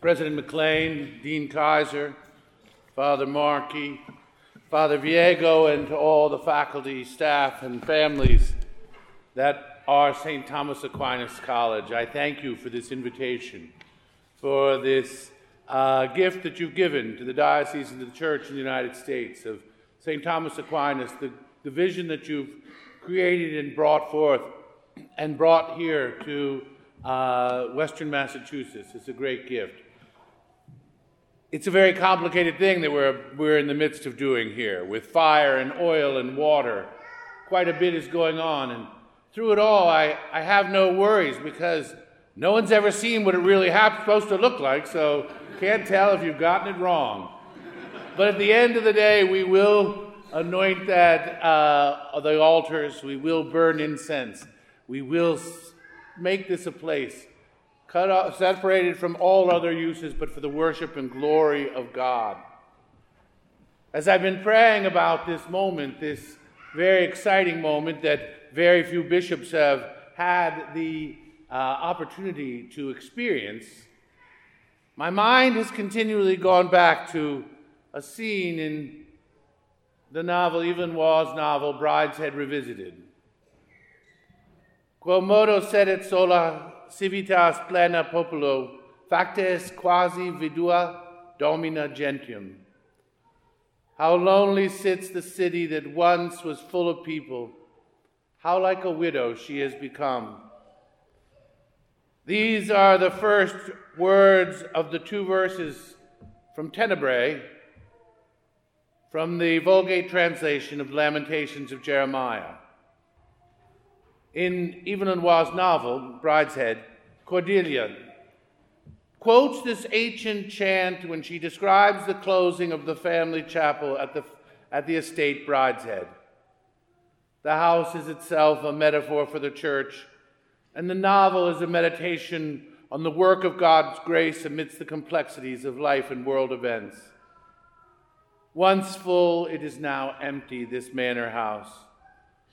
President McLean, Dean Kaiser, Father Markey, Father Viego, and to all the faculty, staff, and families that are St. Thomas Aquinas College. I thank you for this invitation, for this uh, gift that you've given to the diocese and to the church in the United States of St. Thomas Aquinas, the, the vision that you've created and brought forth and brought here to uh, Western Massachusetts. It's a great gift. It's a very complicated thing that we're, we're in the midst of doing here with fire and oil and water. Quite a bit is going on. And through it all, I, I have no worries because no one's ever seen what it really ha- supposed to look like, so can't tell if you've gotten it wrong. But at the end of the day, we will anoint that uh, the altars. We will burn incense. We will make this a place cut separated from all other uses, but for the worship and glory of God. As I've been praying about this moment, this very exciting moment that very few bishops have had the uh, opportunity to experience, my mind has continually gone back to a scene in the novel, Evelyn Waugh's novel, Brideshead Revisited. Quomodo sedet sola civitas plena populo, factes quasi vidua domina gentium. How lonely sits the city that once was full of people. How like a widow she has become. These are the first words of the two verses from Tenebrae, from the Vulgate translation of Lamentations of Jeremiah. In Evelyn Waugh's novel, Brideshead, Cordelia quotes this ancient chant when she describes the closing of the family chapel at the, at the estate Brideshead. The house is itself a metaphor for the church, and the novel is a meditation on the work of God's grace amidst the complexities of life and world events. Once full, it is now empty, this manor house.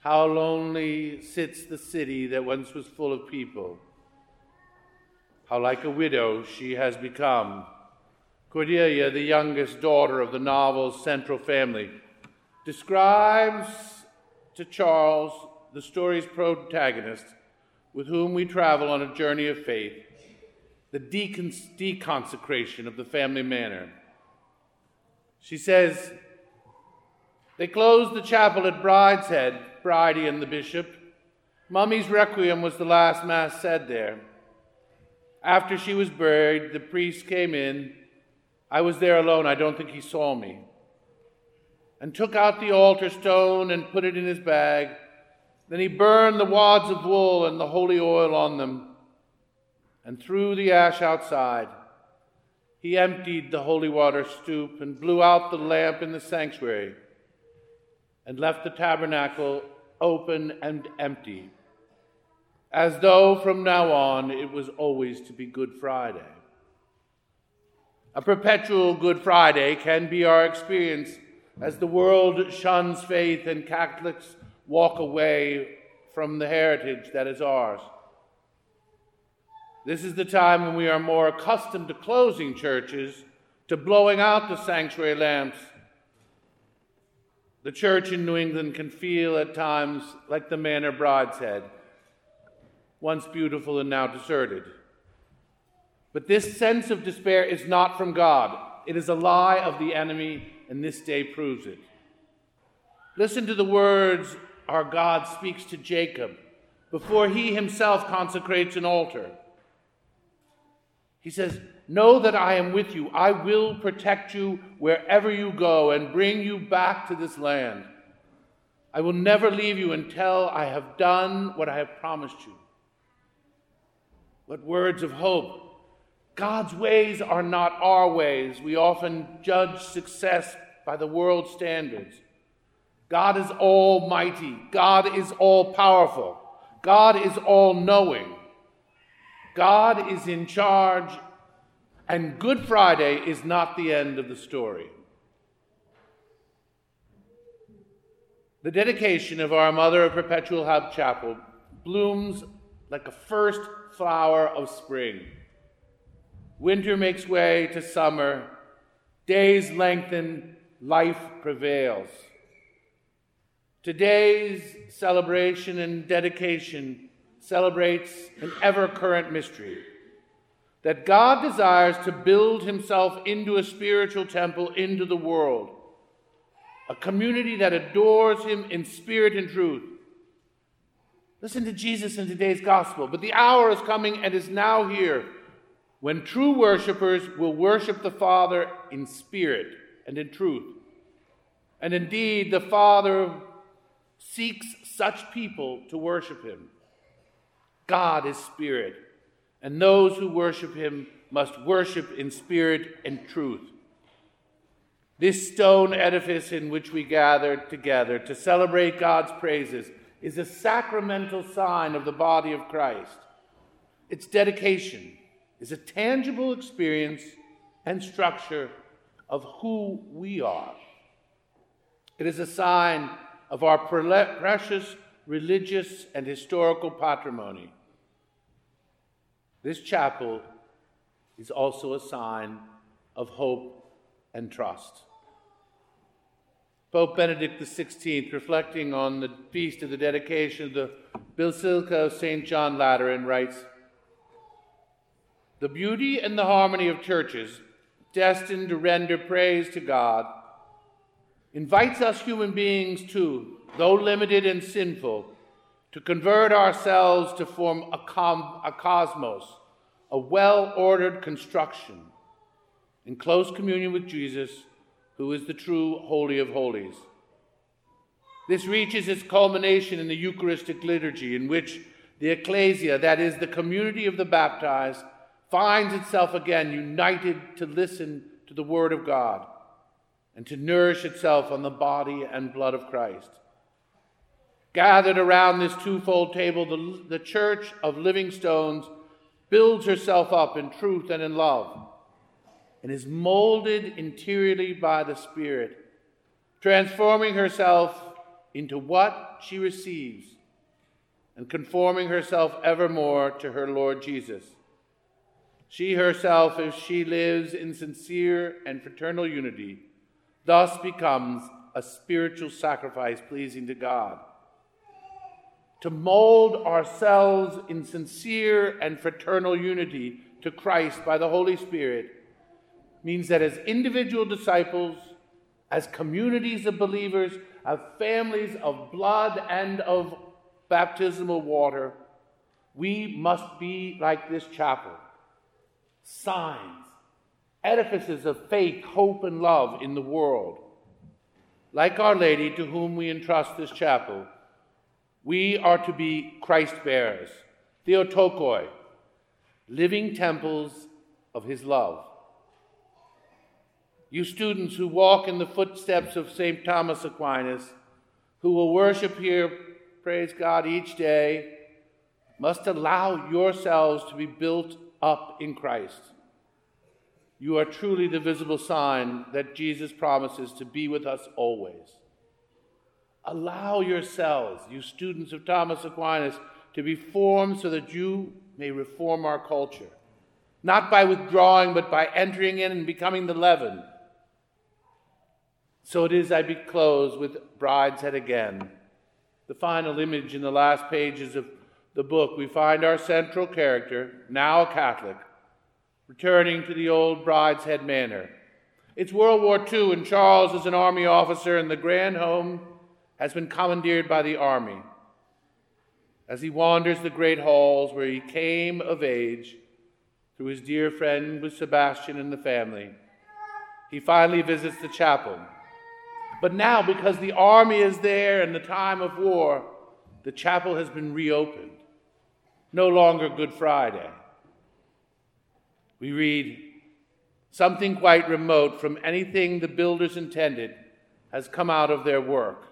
How lonely sits the city that once was full of people. How like a widow she has become. Cordelia, the youngest daughter of the novel's central family, describes to Charles, the story's protagonist, with whom we travel on a journey of faith, the decons- deconsecration of the family manor. She says, They closed the chapel at Brideshead Bridie and the bishop. Mummy's requiem was the last mass said there. After she was buried, the priest came in. I was there alone. I don't think he saw me. And took out the altar stone and put it in his bag. Then he burned the wads of wool and the holy oil on them and threw the ash outside. He emptied the holy water stoup and blew out the lamp in the sanctuary and left the tabernacle open and empty, as though from now on it was always to be Good Friday. A perpetual Good Friday can be our experience as the world shuns faith and Catholics walk away from the heritage that is ours. This is the time when we are more accustomed to closing churches, to blowing out the sanctuary lamps, the church in New England can feel at times like the manor Brideshead, once beautiful and now deserted. But this sense of despair is not from God. It is a lie of the enemy, and this day proves it. Listen to the words our God speaks to Jacob before he himself consecrates an altar. He says, Know that I am with you. I will protect you wherever you go and bring you back to this land. I will never leave you until I have done what I have promised you. What words of hope. God's ways are not our ways. We often judge success by the world's standards. God is almighty. God is all powerful. God is all knowing. God is in charge and Good Friday is not the end of the story. The dedication of our Mother of Perpetual Help Chapel blooms like a first flower of spring. Winter makes way to summer. Days lengthen, life prevails. Today's celebration and dedication celebrates an ever current mystery that God desires to build himself into a spiritual temple into the world, a community that adores him in spirit and truth. Listen to Jesus in today's gospel. But the hour is coming and is now here when true worshipers will worship the Father in spirit and in truth. And indeed, the Father seeks such people to worship him. God is spirit, and those who worship him must worship in spirit and truth. This stone edifice in which we gather together to celebrate God's praises is a sacramental sign of the body of Christ. Its dedication is a tangible experience and structure of who we are. It is a sign of our precious religious and historical patrimony. This chapel is also a sign of hope and trust. Pope Benedict XVI, reflecting on the feast of the dedication of the Basilica of St. John Lateran, writes The beauty and the harmony of churches, destined to render praise to God, invites us human beings too, though limited and sinful, to convert ourselves to form a, com- a cosmos, a well ordered construction, in close communion with Jesus, who is the true Holy of Holies. This reaches its culmination in the Eucharistic liturgy, in which the ecclesia, that is, the community of the baptized, finds itself again united to listen to the Word of God and to nourish itself on the body and blood of Christ. Gathered around this twofold table, the, the church of living stones builds herself up in truth and in love and is molded interiorly by the Spirit, transforming herself into what she receives and conforming herself evermore to her Lord Jesus. She herself, if she lives in sincere and fraternal unity, thus becomes a spiritual sacrifice pleasing to God. To mold ourselves in sincere and fraternal unity to Christ by the Holy Spirit means that as individual disciples, as communities of believers, as families of blood and of baptismal water, we must be like this chapel signs, edifices of faith, hope, and love in the world. Like Our Lady, to whom we entrust this chapel, we are to be Christ bearers, Theotokoi, living temples of His love. You students who walk in the footsteps of St. Thomas Aquinas, who will worship here, praise God, each day, must allow yourselves to be built up in Christ. You are truly the visible sign that Jesus promises to be with us always. Allow yourselves, you students of Thomas Aquinas, to be formed so that you may reform our culture, not by withdrawing, but by entering in and becoming the leaven. So it is I be closed with Brideshead again. The final image in the last pages of the book, we find our central character, now a Catholic, returning to the old Brideshead Manor. It's World War II, and Charles is an army officer, in the grand home has been commandeered by the army. As he wanders the great halls where he came of age through his dear friend with Sebastian and the family, he finally visits the chapel. But now, because the army is there and the time of war, the chapel has been reopened no longer Good Friday. We read, something quite remote from anything the builders intended has come out of their work.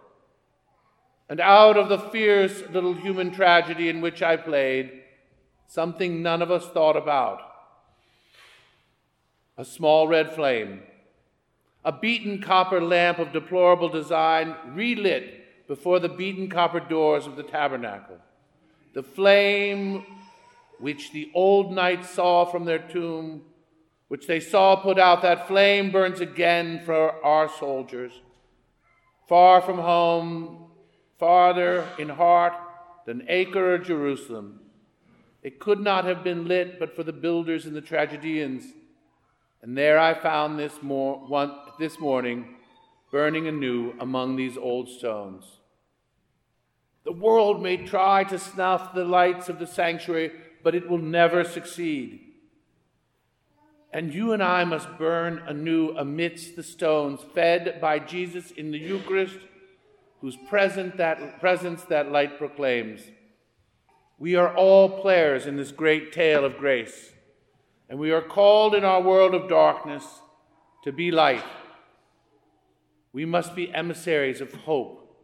And out of the fierce little human tragedy in which I played, something none of us thought about. A small red flame, a beaten copper lamp of deplorable design, relit before the beaten copper doors of the tabernacle the flame which the old knights saw from their tomb which they saw put out, that flame burns again for our soldiers. Far from home, farther in heart than Acre or Jerusalem. It could not have been lit but for the builders and the tragedians. And there I found this, mor- one, this morning, burning anew among these old stones. The world may try to snuff the lights of the sanctuary, but it will never succeed. And you and I must burn anew amidst the stones, fed by Jesus in the Eucharist, whose present that, presence that light proclaims. We are all players in this great tale of grace, and we are called in our world of darkness to be light. We must be emissaries of hope,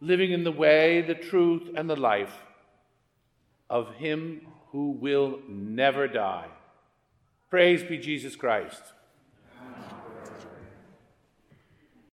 living in the way, the truth, and the life of Him who will never die. Praise be Jesus Christ.